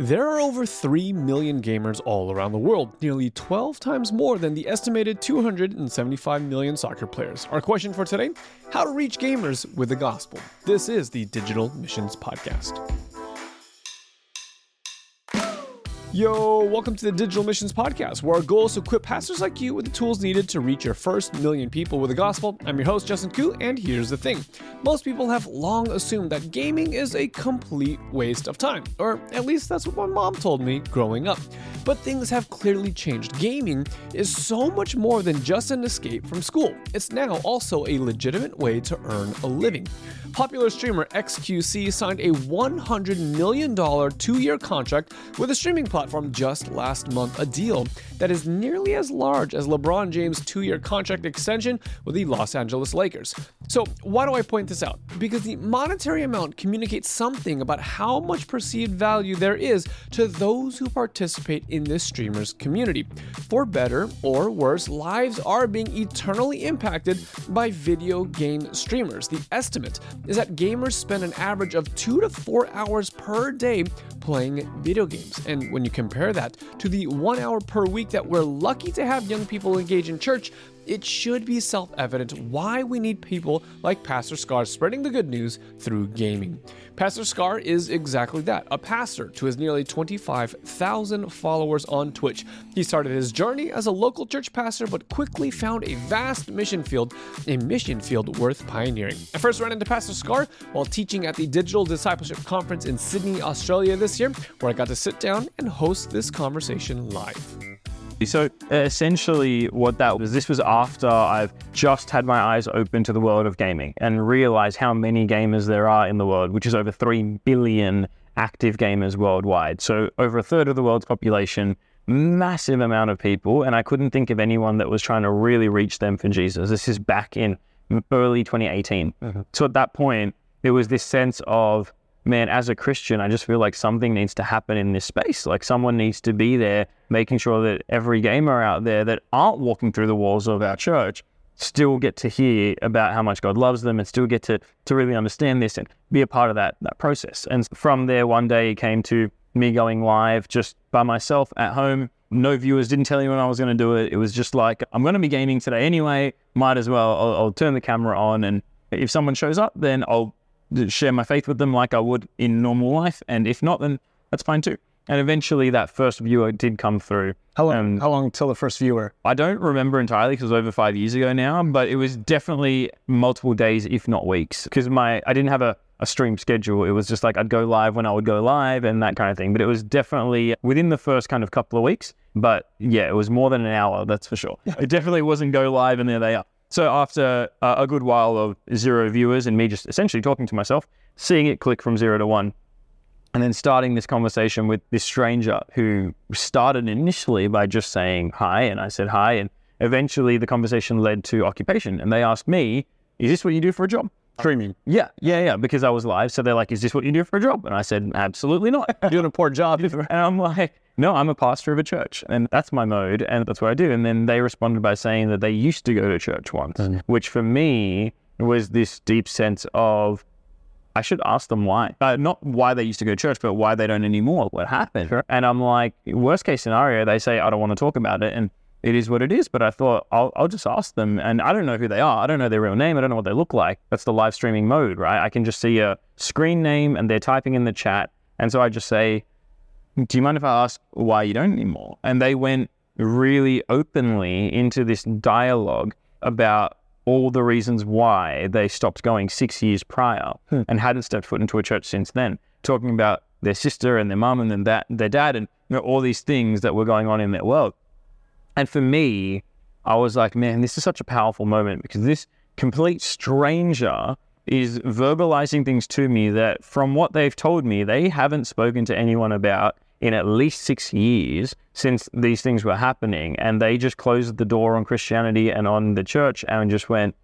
There are over 3 million gamers all around the world, nearly 12 times more than the estimated 275 million soccer players. Our question for today how to reach gamers with the gospel. This is the Digital Missions Podcast. Yo, welcome to the Digital Missions Podcast, where our goal is to equip pastors like you with the tools needed to reach your first million people with the gospel. I'm your host, Justin Koo, and here's the thing. Most people have long assumed that gaming is a complete waste of time, or at least that's what my mom told me growing up. But things have clearly changed. Gaming is so much more than just an escape from school, it's now also a legitimate way to earn a living. Popular streamer XQC signed a $100 million two year contract with a streaming platform just last month, a deal that is nearly as large as LeBron James' two year contract extension with the Los Angeles Lakers. So, why do I point this out? Because the monetary amount communicates something about how much perceived value there is to those who participate in this streamer's community. For better or worse, lives are being eternally impacted by video game streamers. The estimate is that gamers spend an average of two to four hours per day playing video games. And when you compare that to the one hour per week that we're lucky to have young people engage in church, it should be self evident why we need people like Pastor Skar spreading the good news through gaming. Pastor Skar is exactly that a pastor to his nearly 25,000 followers on Twitch. He started his journey as a local church pastor, but quickly found a vast mission field, a mission field worth pioneering. I first ran into Pastor Skar while teaching at the Digital Discipleship Conference in Sydney, Australia this year, where I got to sit down and host this conversation live. So essentially, what that was, this was after I've just had my eyes open to the world of gaming and realized how many gamers there are in the world, which is over 3 billion active gamers worldwide. So, over a third of the world's population, massive amount of people. And I couldn't think of anyone that was trying to really reach them for Jesus. This is back in early 2018. Mm-hmm. So, at that point, there was this sense of man, as a Christian, I just feel like something needs to happen in this space. Like someone needs to be there, making sure that every gamer out there that aren't walking through the walls of our church still get to hear about how much God loves them and still get to to really understand this and be a part of that that process. And from there, one day it came to me going live just by myself at home. No viewers didn't tell anyone I was going to do it. It was just like I'm going to be gaming today anyway. Might as well. I'll, I'll turn the camera on, and if someone shows up, then I'll share my faith with them like I would in normal life. And if not, then that's fine too. And eventually that first viewer did come through. How long, um, how long until the first viewer? I don't remember entirely because it was over five years ago now, but it was definitely multiple days, if not weeks, because my I didn't have a, a stream schedule. It was just like I'd go live when I would go live and that kind of thing. But it was definitely within the first kind of couple of weeks. But yeah, it was more than an hour, that's for sure. it definitely wasn't go live and there they are. So after uh, a good while of zero viewers and me just essentially talking to myself, seeing it click from zero to one, and then starting this conversation with this stranger who started initially by just saying hi, and I said hi, and eventually the conversation led to occupation, and they asked me, "Is this what you do for a job?" Streaming. Yeah, yeah, yeah, because I was live. So they're like, "Is this what you do for a job?" And I said, "Absolutely not. You're doing a poor job." and I'm like, no, I'm a pastor of a church and that's my mode and that's what I do. And then they responded by saying that they used to go to church once, mm. which for me was this deep sense of I should ask them why. Uh, not why they used to go to church, but why they don't anymore. What happened? Sure. And I'm like, worst case scenario, they say, I don't want to talk about it. And it is what it is. But I thought, I'll, I'll just ask them. And I don't know who they are. I don't know their real name. I don't know what they look like. That's the live streaming mode, right? I can just see a screen name and they're typing in the chat. And so I just say, do you mind if I ask why you don't anymore? And they went really openly into this dialogue about all the reasons why they stopped going six years prior hmm. and hadn't stepped foot into a church since then, talking about their sister and their mum and then that their dad and you know, all these things that were going on in their world. And for me, I was like, man, this is such a powerful moment because this complete stranger is verbalizing things to me that from what they've told me, they haven't spoken to anyone about in at least six years since these things were happening. And they just closed the door on Christianity and on the church and just went,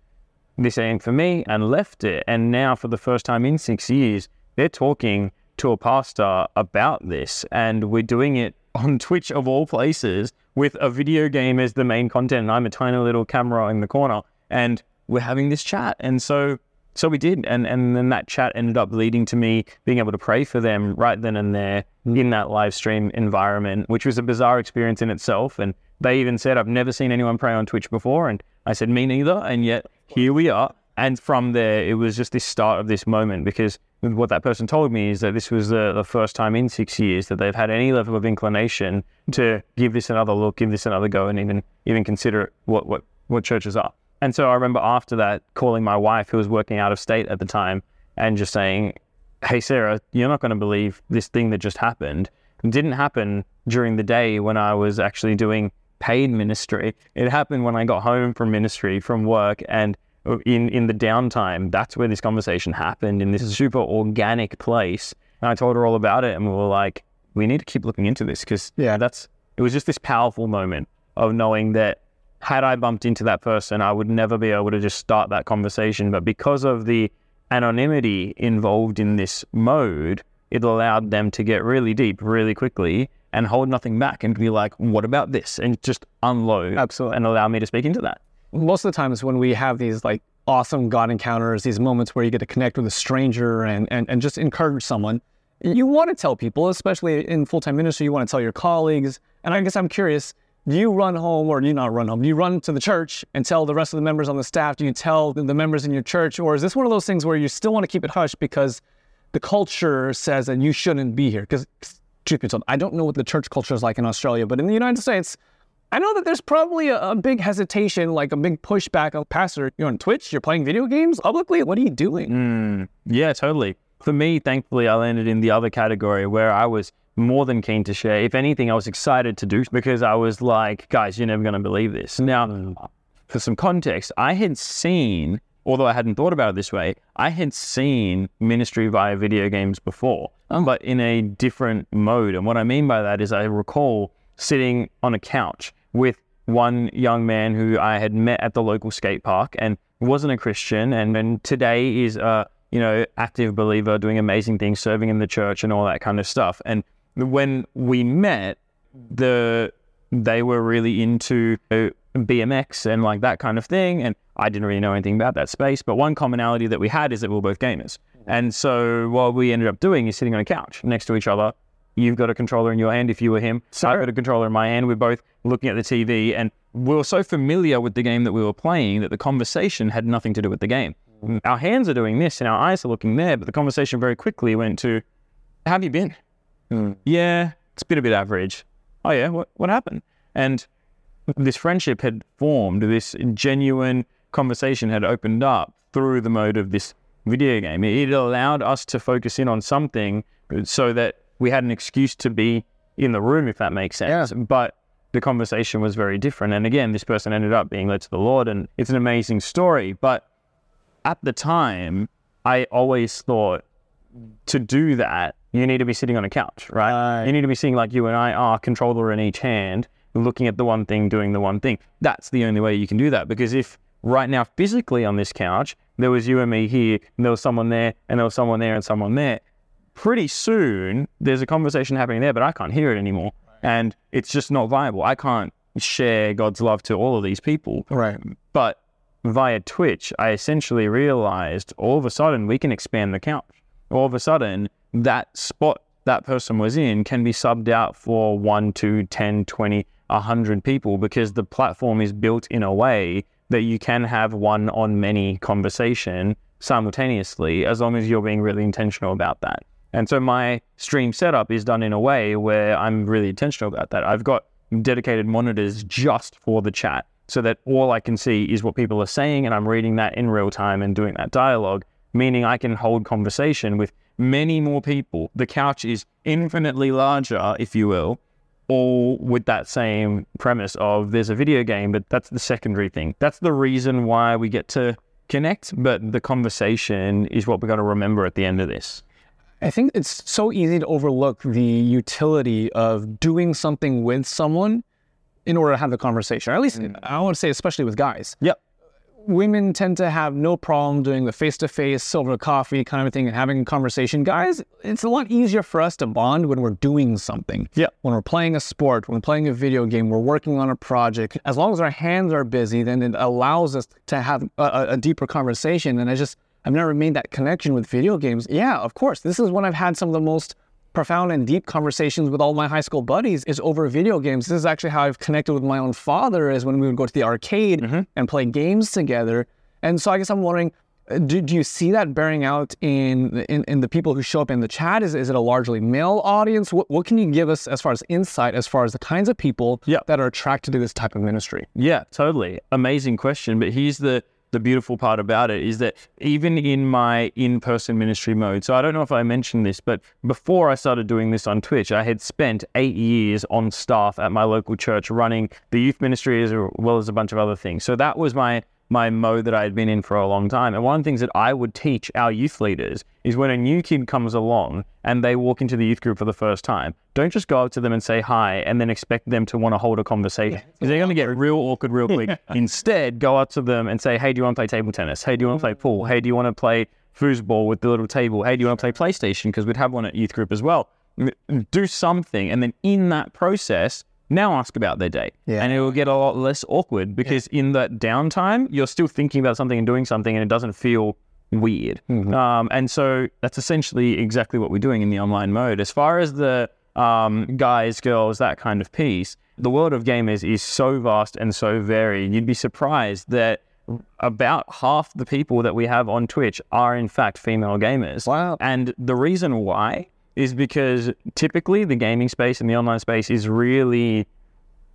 this ain't for me, and left it. And now, for the first time in six years, they're talking to a pastor about this. And we're doing it on Twitch, of all places, with a video game as the main content. And I'm a tiny little camera in the corner. And we're having this chat. And so so we did, and and then that chat ended up leading to me being able to pray for them right then and there mm. in that live stream environment, which was a bizarre experience in itself. And they even said, "I've never seen anyone pray on Twitch before," and I said, "Me neither." And yet here we are. And from there, it was just this start of this moment because what that person told me is that this was the, the first time in six years that they've had any level of inclination to give this another look, give this another go, and even even consider what what what churches are. And so I remember after that calling my wife, who was working out of state at the time, and just saying, Hey, Sarah, you're not going to believe this thing that just happened. It didn't happen during the day when I was actually doing paid ministry. It happened when I got home from ministry, from work, and uh, in, in the downtime. That's where this conversation happened in this super organic place. And I told her all about it, and we were like, we need to keep looking into this because yeah, that's it was just this powerful moment of knowing that had I bumped into that person, I would never be able to just start that conversation. But because of the anonymity involved in this mode, it allowed them to get really deep really quickly and hold nothing back and be like, what about this? And just unload Absolutely. and allow me to speak into that. Most of the times when we have these like awesome God encounters, these moments where you get to connect with a stranger and, and, and just encourage someone, you want to tell people, especially in full time ministry, you want to tell your colleagues. And I guess I'm curious, you run home or do you not run home? Do you run to the church and tell the rest of the members on the staff? Do you tell the members in your church? Or is this one of those things where you still want to keep it hush because the culture says that you shouldn't be here? Because, truth be told, I don't know what the church culture is like in Australia, but in the United States, I know that there's probably a, a big hesitation, like a big pushback of Pastor, you're on Twitch, you're playing video games publicly. What are you doing? Mm, yeah, totally. For me, thankfully, I landed in the other category where I was more than keen to share. If anything, I was excited to do because I was like, guys, you're never going to believe this. Now, mm. for some context, I had seen, although I hadn't thought about it this way, I had seen ministry via video games before, oh. but in a different mode. And what I mean by that is I recall sitting on a couch with one young man who I had met at the local skate park and wasn't a Christian and, and today is a you know active believer doing amazing things serving in the church and all that kind of stuff and when we met, the they were really into uh, BMX and like that kind of thing, and I didn't really know anything about that space. But one commonality that we had is that we were both gamers, and so what we ended up doing is sitting on a couch next to each other. You've got a controller in your hand if you were him. So I've got a controller in my hand. We're both looking at the TV, and we were so familiar with the game that we were playing that the conversation had nothing to do with the game. Mm-hmm. Our hands are doing this, and our eyes are looking there, but the conversation very quickly went to, "How have you been?" Mm. Yeah, it's been a bit average. Oh yeah, what what happened? And this friendship had formed. This genuine conversation had opened up through the mode of this video game. It allowed us to focus in on something so that we had an excuse to be in the room, if that makes sense. Yeah. But the conversation was very different. And again, this person ended up being led to the Lord, and it's an amazing story. But at the time, I always thought to do that, you need to be sitting on a couch, right? right? You need to be sitting like you and I are, controller in each hand, looking at the one thing, doing the one thing. That's the only way you can do that. Because if right now, physically on this couch, there was you and me here, and there was someone there, and there was someone there, and someone there, pretty soon there's a conversation happening there, but I can't hear it anymore. And it's just not viable. I can't share God's love to all of these people. Right. But via Twitch, I essentially realized all of a sudden we can expand the couch. All of a sudden, that spot that person was in can be subbed out for 1, 2, 10, 20, 100 people because the platform is built in a way that you can have one on many conversation simultaneously as long as you're being really intentional about that. And so my stream setup is done in a way where I'm really intentional about that. I've got dedicated monitors just for the chat so that all I can see is what people are saying and I'm reading that in real time and doing that dialogue, meaning I can hold conversation with many more people. The couch is infinitely larger, if you will, all with that same premise of there's a video game, but that's the secondary thing. That's the reason why we get to connect, but the conversation is what we're going to remember at the end of this. I think it's so easy to overlook the utility of doing something with someone in order to have the conversation. Or at least mm. I want to say, especially with guys. Yep women tend to have no problem doing the face-to-face over coffee kind of thing and having a conversation. Guys it's a lot easier for us to bond when we're doing something. Yeah. When we're playing a sport when we're playing a video game we're working on a project. As long as our hands are busy then it allows us to have a, a deeper conversation. And i just I've never made that connection with video games. Yeah, of course. This is when I've had some of the most profound and deep conversations with all my high school buddies is over video games. This is actually how I've connected with my own father is when we would go to the arcade and play games together. And so I guess I'm wondering, uh, do, do you see that bearing out in, in in the people who show up in the chat? Is, is it a largely male audience? What, what can you give us as far as insight, as far as the kinds of people that are attracted to this type of ministry? Yeah, totally. Amazing question. But here's the the beautiful part about it is that even in my in-person ministry mode, so I don't know if I mentioned this, but before I started doing this on Twitch, I had spent eight years on staff at my local church running the youth ministry as well as a bunch of other things. So that was my my mode that I had been in for a long time. And one of the things that I would teach our youth leaders is when a new kid comes along and they walk into the youth group for the first time, don't just go up to them and say hi and then expect them to want to hold a conversation because they're going to get real awkward real quick. Instead, go up to them and say, hey, do you want to play table tennis? Hey, do you want to play pool? Hey, do you want to play foosball with the little table? Hey, do you want to play PlayStation? Because we'd have one at youth group as well. Do something. And then in that process, now ask about their day. Yeah. And it will get a lot less awkward because in that downtime, you're still thinking about something and doing something and it doesn't feel weird. Um, and so that's essentially exactly what we're doing in the online mode. As far as the um, guys, girls, that kind of piece, the world of gamers is so vast and so varied. You'd be surprised that about half the people that we have on Twitch are in fact female gamers. Wow. And the reason why is because typically the gaming space and the online space is really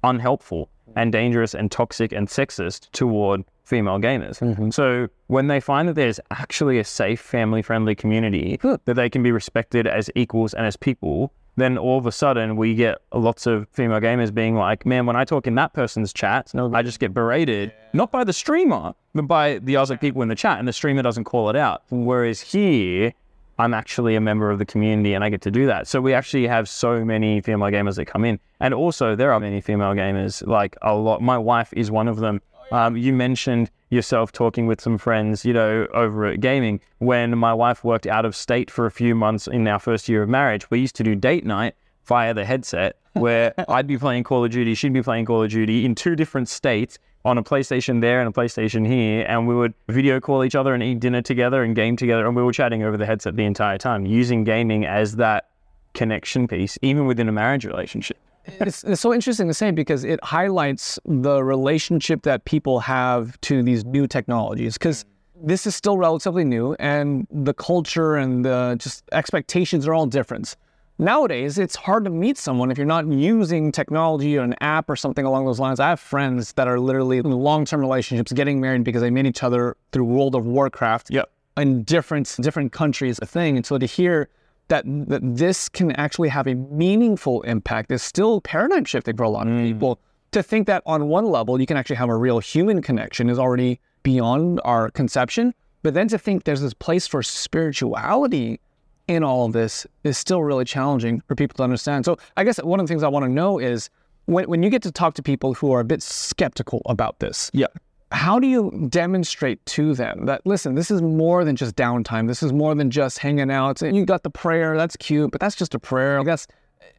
unhelpful and dangerous and toxic and sexist toward female gamers. Mm-hmm. So when they find that there's actually a safe, family friendly community that they can be respected as equals and as people, then all of a sudden we get lots of female gamers being like, man, when I talk in that person's chat, I just get berated, not by the streamer, but by the other people in the chat, and the streamer doesn't call it out. Whereas here, I'm actually a member of the community and I get to do that. So we actually have so many female gamers that come in. And also, there are many female gamers, like a lot. My wife is one of them. Um, you mentioned yourself talking with some friends, you know, over at gaming. When my wife worked out of state for a few months in our first year of marriage, we used to do date night via the headset where I'd be playing Call of Duty, she'd be playing Call of Duty in two different states on a PlayStation there and a PlayStation here, and we would video call each other and eat dinner together and game together, and we were chatting over the headset the entire time, using gaming as that connection piece, even within a marriage relationship. it's, it's so interesting to say because it highlights the relationship that people have to these new technologies because this is still relatively new and the culture and the just expectations are all different nowadays it's hard to meet someone if you're not using technology or an app or something along those lines i have friends that are literally in long-term relationships getting married because they met each other through world of warcraft Yep. in different different countries a thing. And so to hear that, that this can actually have a meaningful impact is still paradigm shifting for a lot of mm. people. To think that on one level you can actually have a real human connection is already beyond our conception. But then to think there's this place for spirituality in all of this is still really challenging for people to understand. So I guess one of the things I want to know is when, when you get to talk to people who are a bit skeptical about this, Yeah. how do you demonstrate to them that listen this is more than just downtime. This is more than just hanging out. And you got the prayer that's cute but that's just a prayer. I guess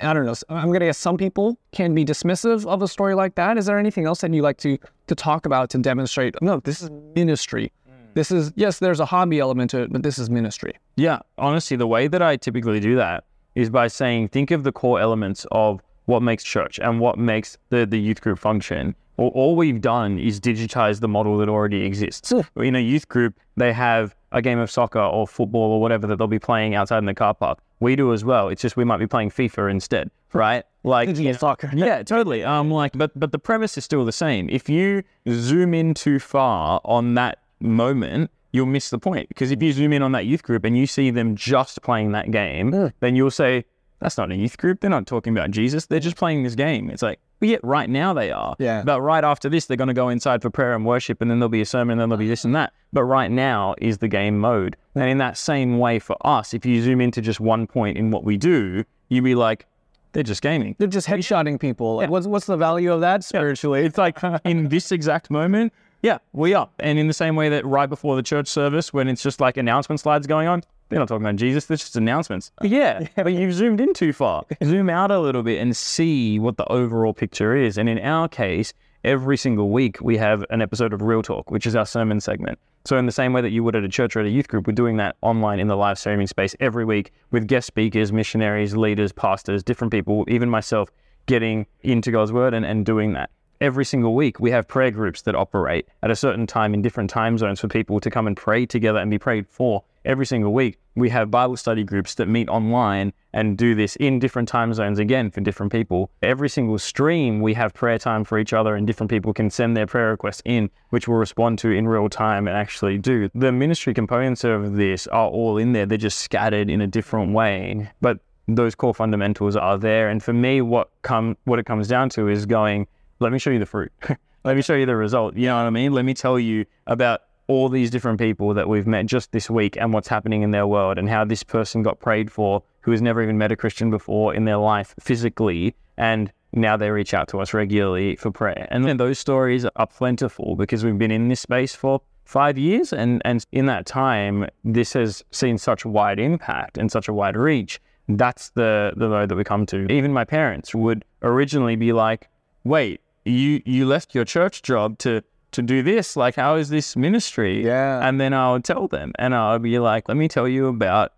i don't know i'm gonna guess some people can be dismissive of a story like that. Is there anything else that you like to to talk about to demonstrate no this is ministry this is yes there's a hobby element to it but this is ministry Yeah, honestly, the way that I typically do that is by saying, think of the core elements of what makes church and what makes the, the youth group function. All, all we've done is digitize the model that already exists. In a youth group, they have a game of soccer or football or whatever that they'll be playing outside in the car park. We do as well. It's just we might be playing FIFA instead, right? Like digital soccer yeah, totally. Um, like, but but the premise is still the same. If you zoom in too far on that moment, you'll miss the point. Because if you zoom in on that youth group and you see them just playing that game, then you'll say, "That's not a youth group. They're not talking about Jesus. They're just playing this game." It's like, but yet right now they are. Yeah. But right after this, they're going to go inside for prayer and worship, and then there'll be a sermon, and then there'll be this and that. But right now is the game mode. And in that same way for us, if you zoom into just one point in what we do, you'd be like, they're just gaming. they're just headshotting people like, what's, what's the value of that spiritually It's like in this exact moment, yeah, we are. And in the same way that right before the church service, when it's just like announcement slides going on, they're not talking about Jesus, they're just announcements. Yeah, but you've zoomed in too far. Zoom out a little bit and see what the overall picture is. And in our case, every single week we have an episode of Real Talk, which is our sermon segment. So, in the same way that you would at a church or at a youth group, we're doing that online in the live streaming space every week with guest speakers, missionaries, leaders, pastors, different people, even myself getting into God's word and, and doing that. Every single week, we have prayer groups that operate at a certain time in different time zones for people to come and pray together and be prayed for. Every single week, we have Bible study groups that meet online and do this in different time zones again for different people. Every single stream, we have prayer time for each other, and different people can send their prayer requests in, which we'll respond to in real time and actually do. The ministry components of this are all in there, they're just scattered in a different way. But those core fundamentals are there. And for me, what come what it comes down to is going, let me show you the fruit. let me show you the result. You know what I mean? Let me tell you about all these different people that we've met just this week and what's happening in their world and how this person got prayed for who has never even met a Christian before in their life physically and now they reach out to us regularly for prayer. And those stories are plentiful because we've been in this space for five years and, and in that time this has seen such wide impact and such a wide reach. That's the the mode that we come to. Even my parents would originally be like, wait, you you left your church job to to do this like how is this ministry Yeah. and then i would tell them and i would be like let me tell you about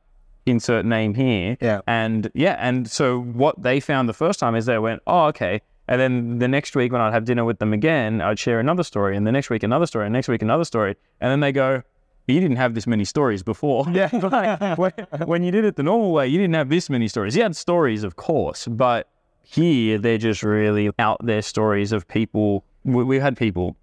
insert name here Yeah. and yeah and so what they found the first time is they went oh okay and then the next week when i'd have dinner with them again i'd share another story and the next week another story and next week another story and then they go you didn't have this many stories before. Yeah. like, when, when you did it the normal way, you didn't have this many stories. You had stories, of course, but here they're just really out there stories of people. We, we've had people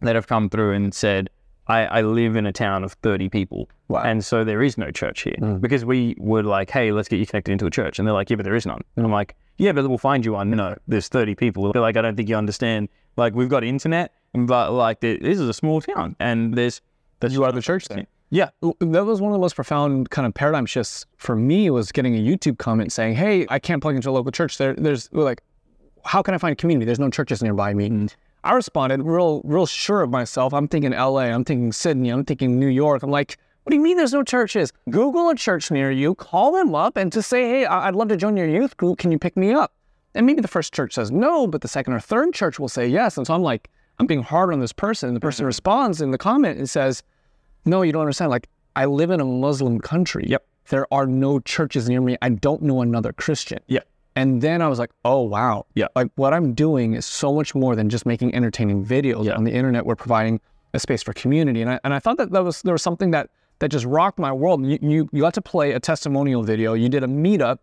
that have come through and said, I, I live in a town of 30 people. Wow. And so there is no church here. Mm. Because we were like, hey, let's get you connected into a church. And they're like, yeah, but there is none. And I'm like, yeah, but we'll find you one. No, there's 30 people. They're like, I don't think you understand. Like, we've got internet, but like, this is a small town. And there's. That's You are the church then. Yeah. That was one of the most profound kind of paradigm shifts for me was getting a YouTube comment saying, "Hey, I can't plug into a local church. There, there's like, how can I find a community? There's no churches nearby me." Mm. I responded real, real sure of myself. I'm thinking L.A. I'm thinking Sydney. I'm thinking New York. I'm like, what do you mean there's no churches? Google a church near you, call them up, and just say, "Hey, I- I'd love to join your youth group. Can you pick me up?" And maybe the first church says no, but the second or third church will say yes. And so I'm like, I'm being hard on this person. The person mm-hmm. responds in the comment and says, no, you don't understand. Like, I live in a Muslim country. Yep. There are no churches near me. I don't know another Christian. Yep. And then I was like, oh, wow. Yeah. Like, what I'm doing is so much more than just making entertaining videos Yeah. on the internet. We're providing a space for community. And I, and I thought that, that was there was something that that just rocked my world. You, you, you got to play a testimonial video. You did a meetup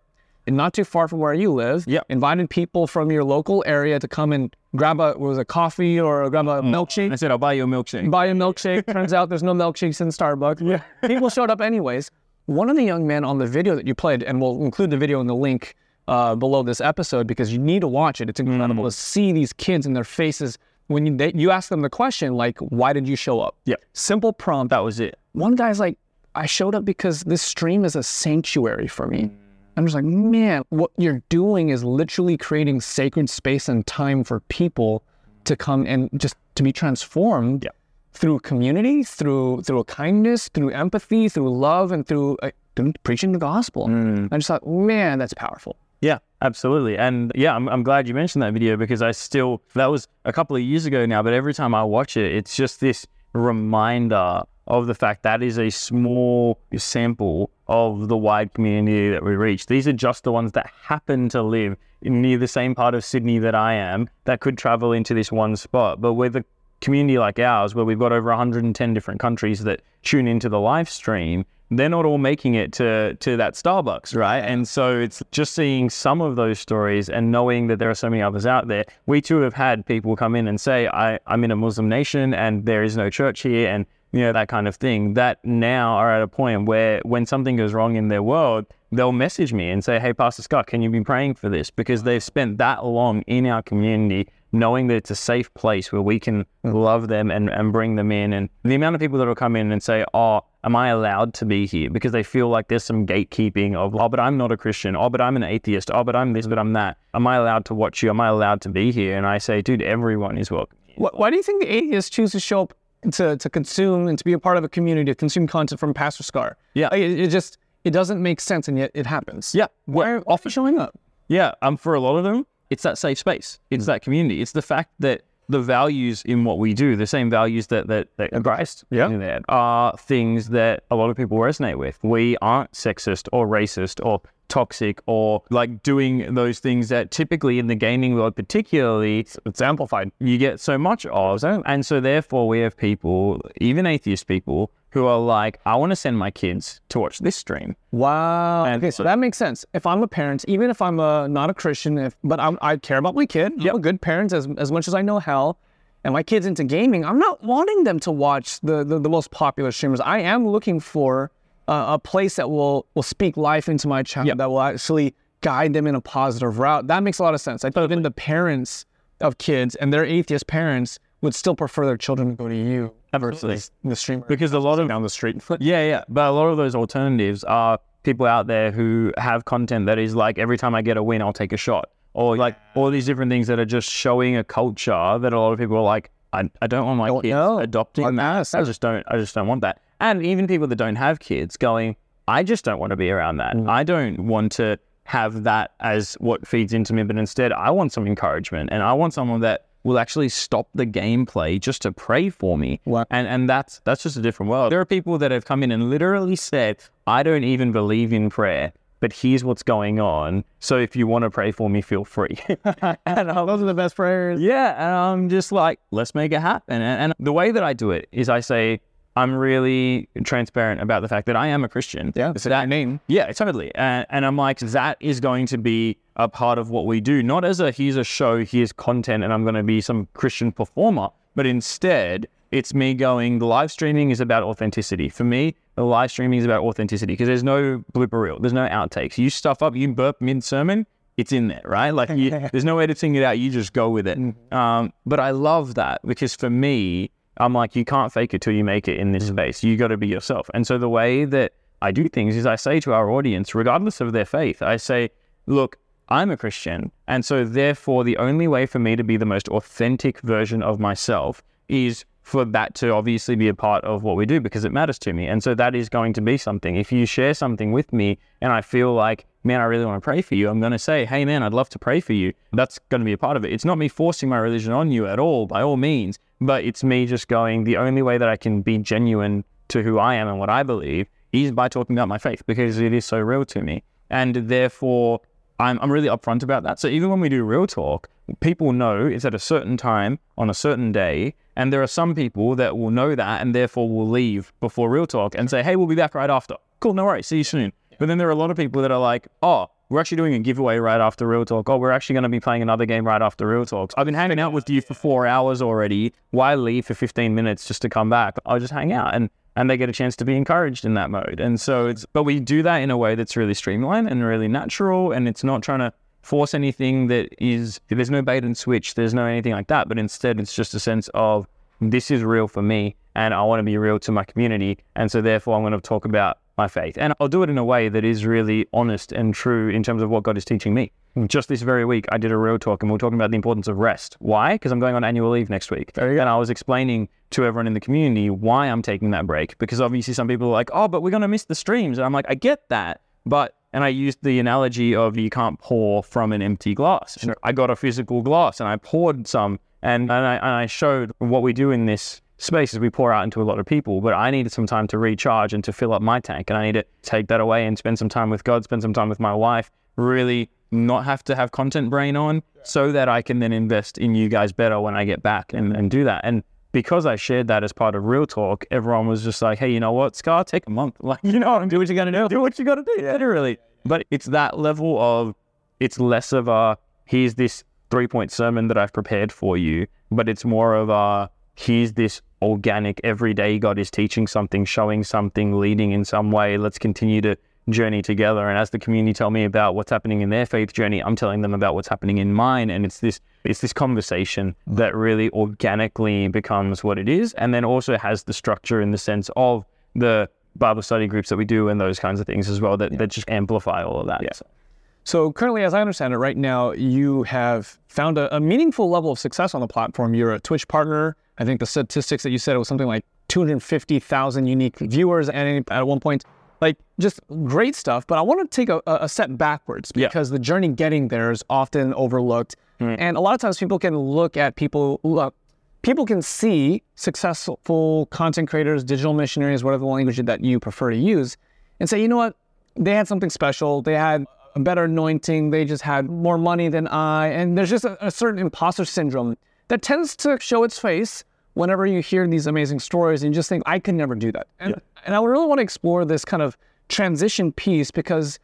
not too far from where you live. Yep. Invited people from your local area to come and grab a, was it coffee or grab a mm. milkshake? I said, I'll buy you a milkshake. buy a milkshake. Turns out there's no milkshakes in Starbucks. Yeah. People showed up anyways. One of the young men on the video that you played, and we'll include the video in the link uh, below this episode because you need to watch it. It's incredible mm. to see these kids in their faces when you, they, you ask them the question like, "Why did you show up?" Yep. Simple prompt. That was it. One guy's like, "I showed up because this stream is a sanctuary for me." Mm. I'm just like, man, what you're doing is literally creating sacred space and time for people to come and just to be transformed Yeah. through community, through through kindness, through empathy, through love, and through, uh, through preaching the gospel. I just thought, man, that's powerful. Yeah, absolutely. And yeah, I'm, I'm glad you mentioned that video because I still, that was a couple of years ago now, but every time I watch it, it's just this reminder of the fact that is a small sample of the wide community that we reach. These are just the ones that happen to live near the same part of Sydney that I am that could travel into this one spot. But with a community like ours, where we've got over 110 different countries that tune into the live stream, they're not all making it to to that Starbucks, right? And so it's just seeing some of those stories and knowing that there are so many others out there. We too have had people come in and say, I, I'm in a Muslim nation and there is no church here and you know, that kind of thing, that now are at a point where when something goes wrong in their world, they'll message me and say, Hey, Pastor Skar, can you be praying for this? Because they've spent that long in our community knowing that it's a safe place where we can mm. love them and, and bring them in. And the amount of people that will come in and say, Oh, am I allowed to be here? Because they feel like there's some gatekeeping of, Oh, but I'm not a Christian. Oh, but I'm an atheist. Oh, but I'm this, but I'm that. Am I allowed to watch you? Am I allowed to be here? And I say, Dude, everyone is welcome. Why, why do you think the atheists choose to show up to, to consume and to be a part of a community to consume content from Pastor Skar? Yeah. It, it just it doesn't make sense, and yet it happens. Yeah. Why are often showing up? Yeah, um, for a lot of them, it's that safe space. It's that community. It's the fact that the values in what we do, the same values that that, that Christ Yeah. in there, are things that a lot of people resonate with. We aren't sexist or racist or toxic or like doing those things that typically in the gaming world, particularly, It's amplified. you get so much of. And so therefore we have people, even atheist people, who are like, I want to send my kids to watch this stream. Wow. And okay, so that makes sense. If I'm a parent, even if I'm a, not a Christian, if but I'm, I care about my kid, I'm a good parent as, as much as I know how, and my kid's into gaming, I'm not wanting them to watch the, the, the most popular streamers. I am looking for uh, a place that will will speak life into my child, that will actually guide them in a positive route. That makes a lot of sense. I think even the parents of kids and their atheist parents would still prefer their children to go to you Absolutely. the streamer Because a lot of down the street. And foot. Yeah, yeah. But a lot of those alternatives are people out there who have content that is like every time I get a win, I'll take a shot. Or like all these different things that are just showing a culture that a lot of people are like, I, I don't want my Don't kids know. adopting Like, that. yes, I just don't I just don't want that. And even people that don't have kids going, I just don't want to be around that. Mm. I don't want to have that as what feeds into me, but instead I want some encouragement and I want someone that will actually stop the gameplay just to pray for me. Wow. And and that's that's just a different world. There are people that have come in and literally said, I don't even believe in prayer, but here's what's going on. So if you want to pray for me, feel free. and I'm, Those are the best prayers. yeah, and I'm just like, let's make it happen. And, and the way that I do it is I say, I'm really transparent about the fact that I am a Christian. Yeah, it's that, name. yeah, totally. And, and I'm like, that is going to be a part of what we do, not as a here's a show, here's content, and I'm going to be some Christian performer, but instead, it's me going, the live streaming is about authenticity. For me, the live streaming is about authenticity because there's no blooper reel, there's no outtakes. You stuff up, you burp mid sermon, it's in there, right? Like, you, there's no editing it out, you just go with it. Um, but I love that because for me, I'm like, you can't fake it till you make it in this mm. space. You got to be yourself. And so the way that I do things is I say to our audience, regardless of their faith, I say, look, I'm a Christian. And so therefore, the only way for me to be the most authentic version of myself is for that to obviously be a part of what we do because it matters to me. And so that is going to be something. If you share something with me and I feel like, man, I really want to pray for you, I'm going to say, hey, man, I'd love to pray for you. That's going to be a part of it. It's not me forcing my religion on you at all, by all means, but it's me just going, the only way that I can be genuine to who I am and what I believe is by talking about my faith because it is so real to me. And therefore, I'm, I'm really upfront about that. So even when we do real talk, people know it's at a certain time on a certain day. And there are some people that will know that and therefore will leave before real talk and say, hey, we'll be back right after. Cool, no worries. See you soon. But then there are a lot of people that are like, oh, we're actually doing a giveaway right after Real Talk. Oh, we're actually going to be playing another game right after Real Talks. I've been hanging out with you for four hours already. Why leave for 15 minutes just to come back? I'll just hang out. And and they get a chance to be encouraged in that mode. And so it's, but we do that in a way that's really streamlined and really natural. And it's not trying to force anything that is, there's no bait and switch, there's no anything like that. But instead, it's just a sense of this is real for me and I want to be real to my community. And so therefore, I'm going to talk about my faith. And I'll do it in a way that is really honest and true in terms of what God is teaching me. Just this very week, I did a real talk and we are talking about the importance of rest. Why? Because I'm going on annual leave next week. And I was explaining to everyone in the community why I'm taking that break. Because obviously, some people are like, oh, but we're going to miss the streams. And I'm like, I get that. But, and I used the analogy of you can't pour from an empty glass. And I got a physical glass and I poured some and, and, I, and I showed what we do in this space is we pour out into a lot of people, but I needed some time to recharge and to fill up my tank. And I need to take that away and spend some time with God, spend some time with my wife, really not have to have content brain on so that I can then invest in you guys better when I get back and, and do that. And because I shared that as part of Real Talk, everyone was just like, hey, you know what, Skar, take a month. Like, you know, what? do what you got to do. Do what you got to do, literally. But it's that level of, it's less of a, here's this three point sermon that I've prepared for you, but it's more of a, here's this organic, everyday God is teaching something, showing something, leading in some way. Let's continue to journey together. And as the community tell me about what's happening in their faith journey, I'm telling them about what's happening in mine. And it's this it's this conversation mm. that really organically becomes what it is, and then also has the structure in the sense of the Bible study groups that we do and those kinds of things as well that, that just amplify all of that. So- So currently, as I understand it, right now you have found a, a meaningful level of success on the platform. You're a Twitch partner. I think the statistics that you said it was something like 250,000 unique viewers at, any, at one point. Like just great stuff. But I want to take a, a step backwards Yeah. because the journey getting there is often overlooked. Mm-hmm. And a lot of times people can look at people, look, people can see successful content creators, digital missionaries, whatever the language that you prefer to use, and say, you know what, they had something special. They had a better anointing. They just had more money than I. And there's just a, a certain imposter syndrome that tends to show its face whenever you hear these amazing stories and you just think, I could never do that. And, and I really want to explore this kind of transition piece because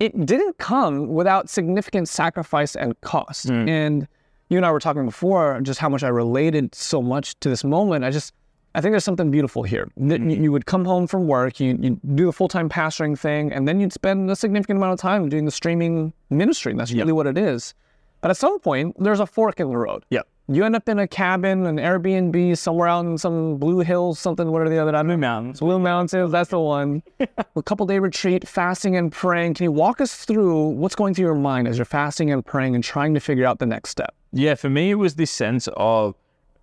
it didn't come without significant sacrifice and cost. Mm. And you and I were talking before just how much I related so much to this moment. I just, I think there's something beautiful here. That mm-hmm. you- would come home from work, you, you do the full time pastoring thing, and then you'd spend a significant amount of time doing the streaming ministry. And that's really what it is. But at some point, there's a fork in the road. Yeah. You end up in a cabin, an Airbnb, somewhere out in some Blue Hills, something, what are the other? Blue Mountains. Blue Mountains, that's the one. a couple day retreat, fasting and praying. Can you walk us through what's going through your mind as you're fasting and praying and trying to figure out the next step? Yeah, for me, it was this sense of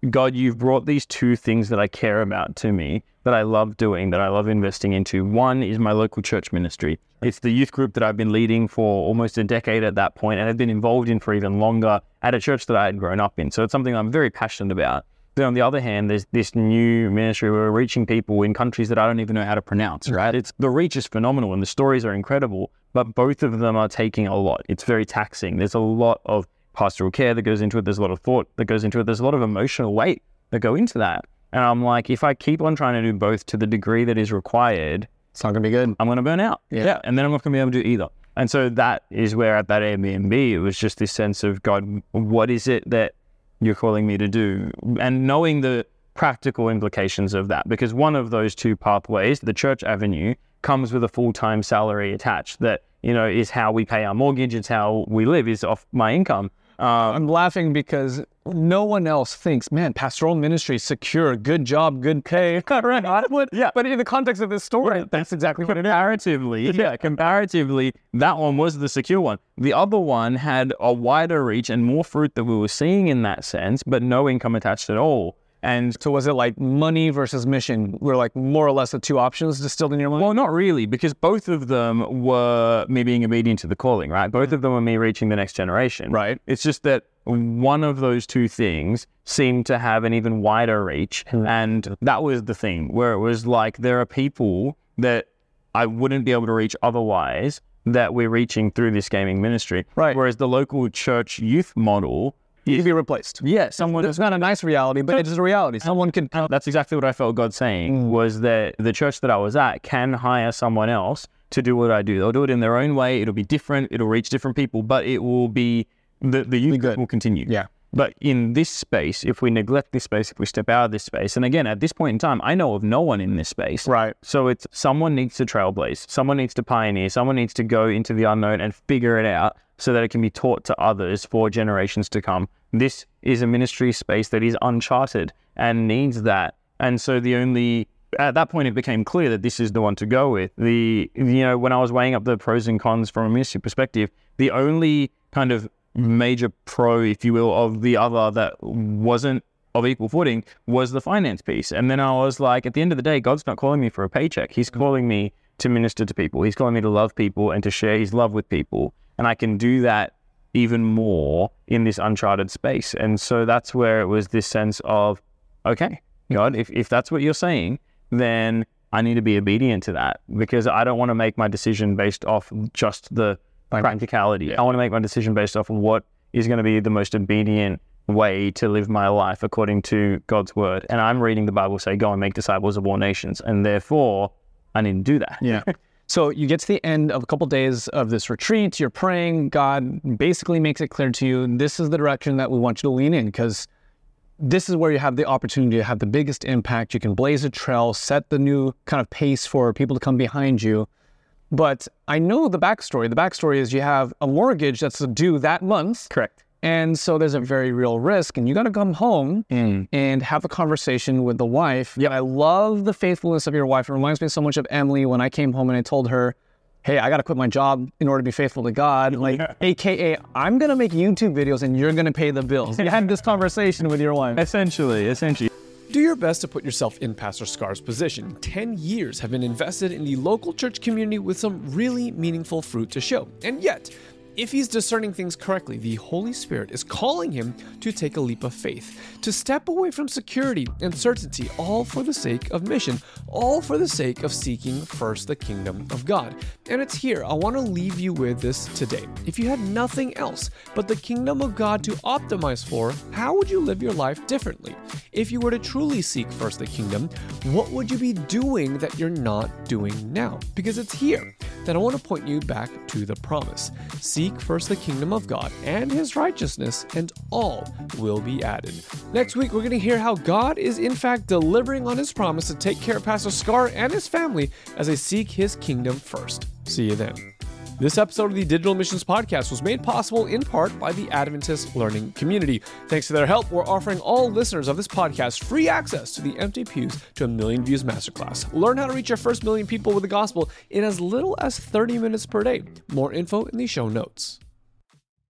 God, you've brought these two things that I care about to me, that I love doing, that I love investing into. One is my local church ministry. It's the youth group that I've been leading for almost a decade at that point and I've been involved in for even longer at a church that I had grown up in. So it's something I'm very passionate about. Then on the other hand, there's this new ministry where we're reaching people in countries that I don't even know how to pronounce, mm. right? It's the reach is phenomenal and the stories are incredible, but both of them are taking a lot. It's very taxing. There's a lot of pastoral care that goes into it. There's a lot of thought that goes into it. There's a lot of emotional weight that go into that. And I'm like, if I keep on trying to do both to the degree that is required, It's not going to be good. I'm going to burn out. Yeah. And then I'm not going to be able to do either. And so that is where at that Airbnb, it was just this sense of God, what is it that you're calling me to do? And knowing the practical implications of that, because one of those two pathways, the church avenue, comes with a full time salary attached that, you know, is how we pay our mortgage, it's how we live, is off my income. Um, I'm laughing because no one else thinks, man, pastoral ministry, secure, good job, good pay. right. I would, Yeah. But in the context of this story, that's exactly what it is. comparatively, yeah, comparatively, that one was the secure one. The other one had a wider reach and more fruit that we were seeing in that sense, but no income attached at all. And So was it like money versus mission? Were like more or less the two options distilled in your mind? well, not really, because both of them were me being obedient to the calling, right? Both mm-hmm. of them were me reaching the next generation. Right. It's just that one of those two things seemed to have an even wider reach. Mm-hmm. And that was the thing where it was like there are people that I wouldn't be able to reach otherwise that we're reaching through this gaming ministry. Right. Whereas the local church youth model, you could be replaced. yeah, someone It's not a nice reality, but it is a reality. Someone could. that's exactly what I felt God saying mm. was that the church that I was at can hire someone else to do what I do. They'll do it in their own way. It'll be different. It'll reach different people, but it will be the the youth good. will continue. Yeah. But in this space, if we neglect this space, if we step out of this space, and again, at this point in time, I know of no one in this space. Right. So it's someone needs to trailblaze, someone needs to pioneer, someone needs to go into the unknown and figure it out so that it can be taught to others for generations to come. This is a ministry space that is uncharted and needs that. And so the only at that point it became clear that this is the one to go with. The you know, when I was weighing up the pros and cons from a ministry perspective, the only kind of major pro, if you will, of the other that wasn't of equal footing was the finance piece. And then I was like, at the end of the day, God's not calling me for a paycheck. He's mm-hmm. calling me to minister to people. He's calling me to love people and to share his love with people. And I can do that even more in this uncharted space. And so that's where it was this sense of, okay, God, if, if that's what you're saying, then I need to be obedient to that because I don't want to make my decision based off just the practicality. I want to make my decision based off of what is going to be the most obedient way to live my life according to God's word. And I'm reading the Bible say, go and make disciples of all nations. And therefore, I need to do that. Yeah. So you get to the end of a couple days of this retreat, you're praying, God basically makes it clear to you this is the direction that we want you to lean in because this is where you have the opportunity to have the biggest impact. You can blaze a trail, set the new kind of pace for people to come behind you. But I know the backstory. The backstory is you have a mortgage that's due that month. Correct. And so there's a very real risk, and you got to come home mm. and have a conversation with the wife. Yeah, I love the faithfulness of your wife. It reminds me so much of Emily when I came home and I told her, "Hey, I got to quit my job in order to be faithful to God." Like, AKA, I'm gonna make YouTube videos and you're gonna pay the bills. You had this conversation with your wife. Essentially, essentially. Do your best to put yourself in Pastor Skar's position. 10 years have been invested in the local church community with some really meaningful fruit to show. And yet, if he's discerning things correctly, the Holy Spirit is calling him to take a leap of faith, to step away from security and certainty, all for the sake of mission, all for the sake of seeking first the kingdom of God. And it's here, I want to leave you with this today. If you had nothing else but the kingdom of God to optimize for, how would you live your life differently? If you were to truly seek first the kingdom, what would you be doing that you're not doing now? Because it's here that I want to point you back to the promise. Seek first the kingdom of God and his righteousness, and all will be added. Next week, we're going to hear how God is in fact delivering on his promise to take care of Pastor Skar and his family as they seek his kingdom first. See you then. This episode of the Digital Missions Podcast was made possible in part by the Adventist Learning Community. Thanks to their help, we're offering all listeners of this podcast free access to the Empty Pews to a Million Views Masterclass. Learn how to reach your first million people with the gospel in as little as 30 minutes per day. More info in the show notes.